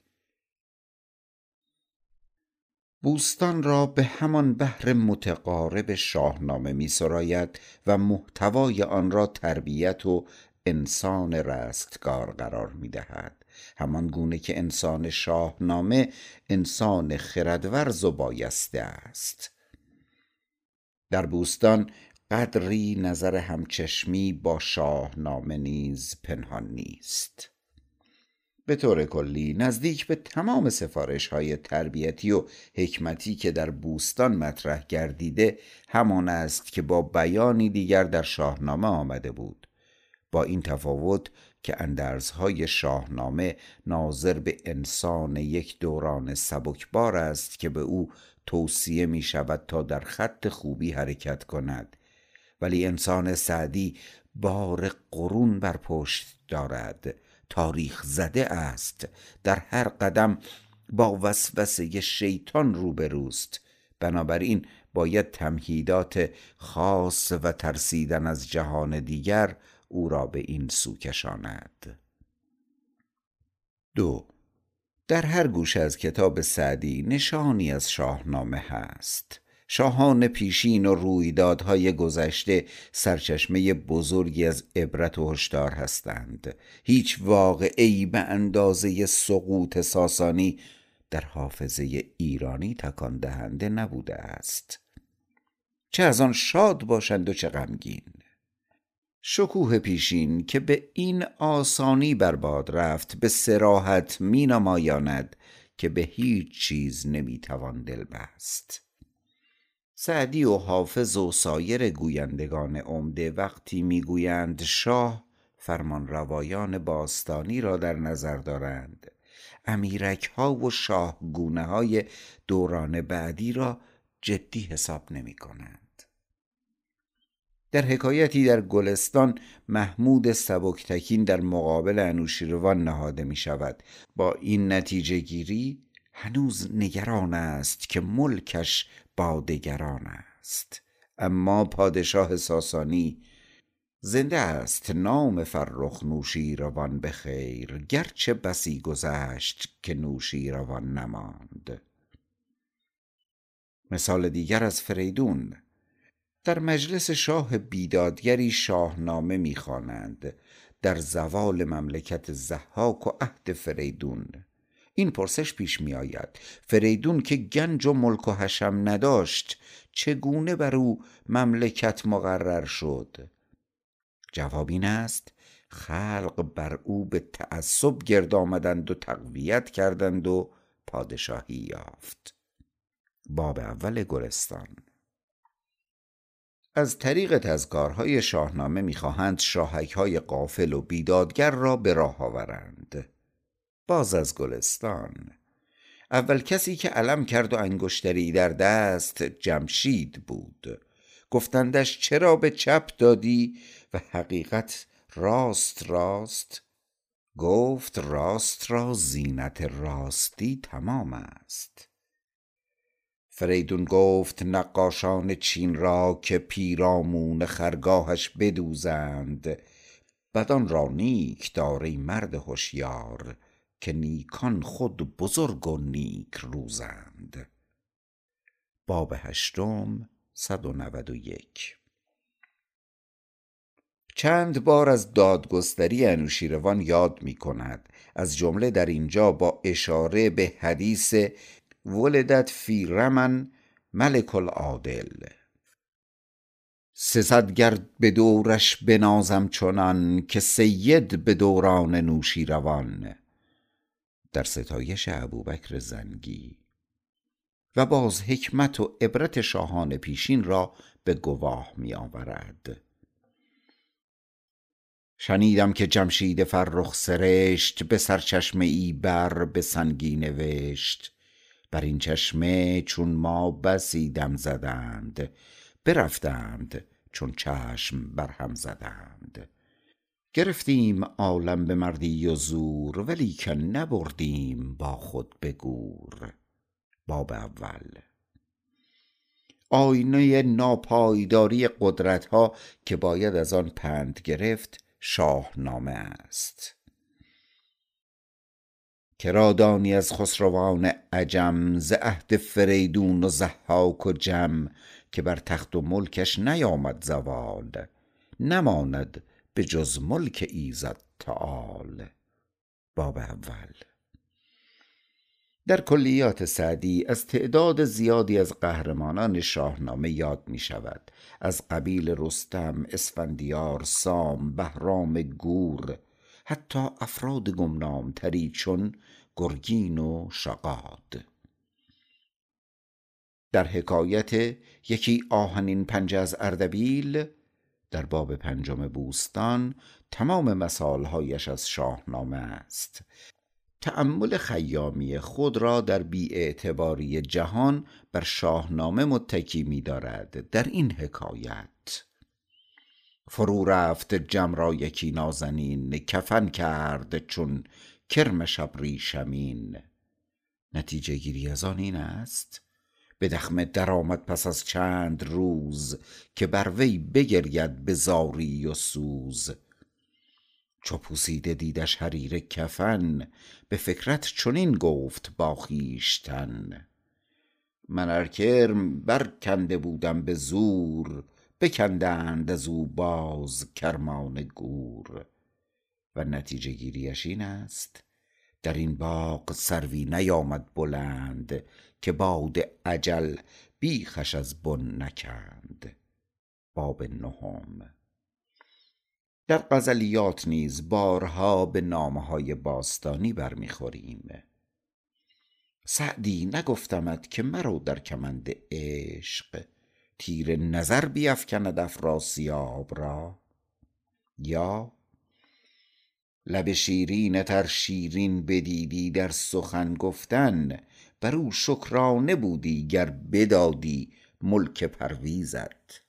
بوستان را به همان بحر متقارب شاهنامه می سراید و محتوای آن را تربیت و انسان رستگار قرار می دهد همان گونه که انسان شاهنامه انسان خردورز و بایسته است. در بوستان قدری نظر همچشمی با شاهنامه نیز پنهان نیست. به طور کلی نزدیک به تمام سفارش های تربیتی و حکمتی که در بوستان مطرح گردیده همان است که با بیانی دیگر در شاهنامه آمده بود. با این تفاوت که اندرزهای شاهنامه ناظر به انسان یک دوران سبکبار است که به او توصیه می شود تا در خط خوبی حرکت کند. ولی انسان سعدی بار قرون بر پشت دارد. تاریخ زده است. در هر قدم با وسوسه شیطان روبروست. بنابراین باید تمهیدات خاص و ترسیدن از جهان دیگر او را به این سو کشاند. دو در هر گوش از کتاب سعدی نشانی از شاهنامه هست. شاهان پیشین و رویدادهای گذشته سرچشمه بزرگی از عبرت و هشدار هستند. هیچ واقعی به اندازه سقوط ساسانی در حافظه ایرانی تکان دهنده نبوده است. چه از آن شاد باشند و چه غمگین. شکوه پیشین که به این آسانی برباد رفت به سراحت می نمایاند که به هیچ چیز نمی‌توان دل بست سعدی و حافظ و سایر گویندگان عمده وقتی می‌گویند شاه فرمان روایان باستانی را در نظر دارند. امیرک ها و شاه گونه های دوران بعدی را جدی حساب نمی کنند در حکایتی در گلستان محمود سبکتکین در مقابل انوشیروان نهاده می شود با این نتیجه گیری هنوز نگران است که ملکش با دگران است. اما پادشاه ساسانی زنده است نام فرخ نوشیروان به خیر گرچه بسی گذشت که نوشیروان نماند. مثال دیگر از فریدون. در مجلس شاه بیدادگری شاهنامه می‌خوانند در زوال مملکت زحاک و عهد فریدون. این پرسش پیش می آید فریدون که گنج و ملک و حشم نداشت چگونه بر او مملکت مقرر شد؟ جواب این است خلق بر او به تعصب گرد آمدند و تقویت کردند و پادشاهی یافت. باب اول گلستان از طریق تذکارهای شاهنامه می‌خواهند شاهک های قافل و بیدادگر را به راه آورند. باز از گلستان. اول کسی که علم کرد و انگشتری در دست جمشید بود. گفتندش چرا به چپ دادی و حقیقت راست راست. گفت راست را زینت راستی تمام است. فریدون گفت نقاشان چین را که پیرامون خرگاهش بدوزند. بدان را نیک داری مرد هوشیار که نیکان خود بزرگ و نیک روزند. باب هشتم صد و نود و یک. چند بار از دادگستری انوشیروان یاد می کند از جمله در اینجا با اشاره به حدیث ولدت فی رمن ملک العادل. سزد گرد به دورش بنازم چنان که سید به دوران نوشیروان در ستایش ابوبکر زنگی. و باز حکمت و عبرت شاهان پیشین را به گواه می آورد شنیدم که جمشید فرخ سرشت به سرچشمه ای بر به سنگی نوشت. بر این چشمه چون ما بسی دم زدند برفتند چون چشم بر هم زدند. گرفتیم عالم به مردی و زور ولیکن نبردیم با خود به گور. باب اول. آینه ناپایداری قدرت ها که باید از آن پند گرفت شاهنامه است. دانی از خسروان عجم ز عهد فریدون و ضحاک و جم که بر تخت و ملکش نیامد زوال نماند به جز ملک ایزد تعال. باب اول. در کلیات سعدی از تعداد زیادی از قهرمانان شاهنامه یاد می شود از قبیل رستم، اسفندیار، سام، بهرام گور حتی افراد گمنام تری چون گرگین و شقاد. در حکایت یکی آهنین پنجه از اردبیل در باب پنجم بوستان تمام مثالهایش از شاهنامه است. تأمل خیامی خود را در بیاعتباری جهان بر شاهنامه متکی می دارد در این حکایت فرو رفت جم را یکی نازنین کفن کرد چون کرم شبریشمین نتیجه گیری از آن این است به دخمه درآمد پس از چند روز که بر وی بگرید به زاری و سوز. چو پوسیده دیدش حریر کفن به فکرت چنین گفت با خویشتن. من ار کرم برکنده بودم به زور بکندند از او باز کرمان گور. و نتیجه گیریش این است در این باغ سروی نیامد بلند که باد اجل بیخش از بن نکند. باب نهم. در غزلیات نیز بارها به نامه های باستانی برمیخوریم. سعدی نگفتمت که مرو در کمند عشق تیر نظر بیفکند افراسیاب را. یا لب شیرینت ار شیرین بدیدی در سخن گفتن بر او شکرانه بودی گر بدادی ملک پرویزت.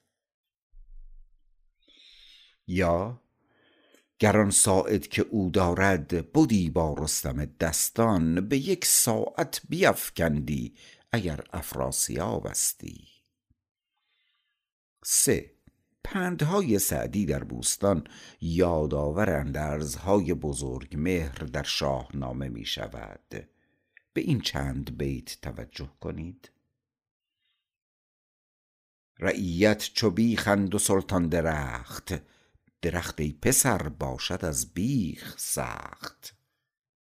یا گر آن ساعد که او دارد بدی با رستم دستان به یک ساعت بیفکندی اگر افراسیابستی سه پندهای سعدی در بوستان یادآور اندرزهای بزرگ مهر در شاهنامه می شود به این چند بیت توجه کنید. رعیت چو بیخند و سلطان درخت درخت ای پسر باشد از بیخ سخت.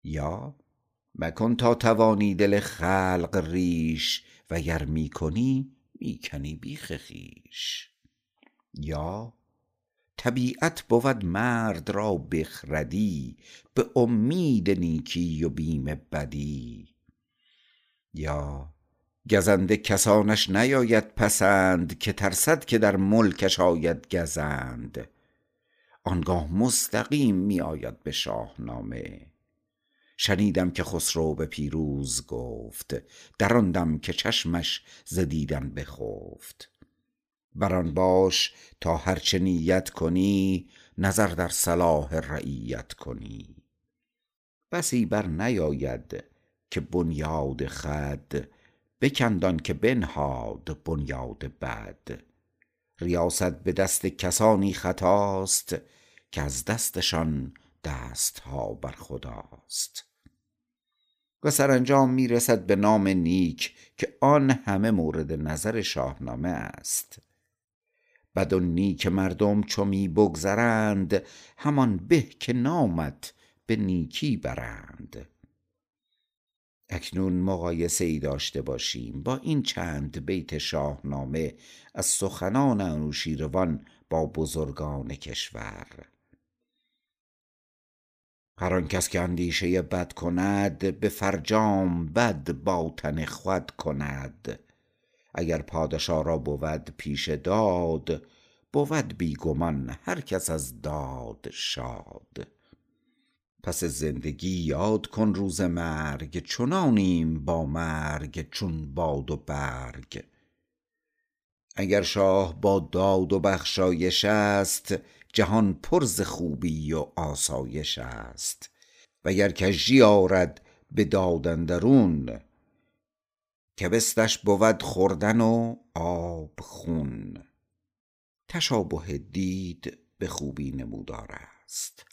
یا مکن تا توانی دل خلق ریش وگر می کنی می کنی بیخ خویش. یا طبیعت بود مرد را بخردی به امید نیکی و بیم بدی. یا گزنده کسانش نیاید پسند که ترسد که در ملکش آید گزند. آنگاه مستقیم می آید به شاهنامه. شنیدم که خسرو به پیروز گفت در که چشمش ز دیدن بخفت. بر آن باش تا هر چه نیت کنی نظر در صلاح رعیت کنی. بسی بر نیاید که بنیاد خود بکند آنکه بنهاد بنیاد بد. ریاست به دست کسانی خطاست که از دستشان دستها بر خداست. و سرانجام می رسد به نام نیک که آن همه مورد نظر شاهنامه است. بد و نیک مردم چو می بگذرند همان به که نامت به نیکی برند. اکنون مقایسه ای داشته باشیم با این چند بیت شاهنامه از سخنان انوشیروان با بزرگان کشور. هر کس که اندیشه بد کند به فرجام بد با تن خود کند. اگر پادشا را بود پیش داد بود بی گمان هر کس از داد شاد. پس زندگی یاد کن روز مرگ چنانیم با مرگ چون باد و برگ. اگر شاه با داد و بخشایش است جهان پر ز خوبی و آسایش است. وگر کژی آرد به داد کبستش بود خوردن و آب خون. تشابه دید به خوبی نمودار است.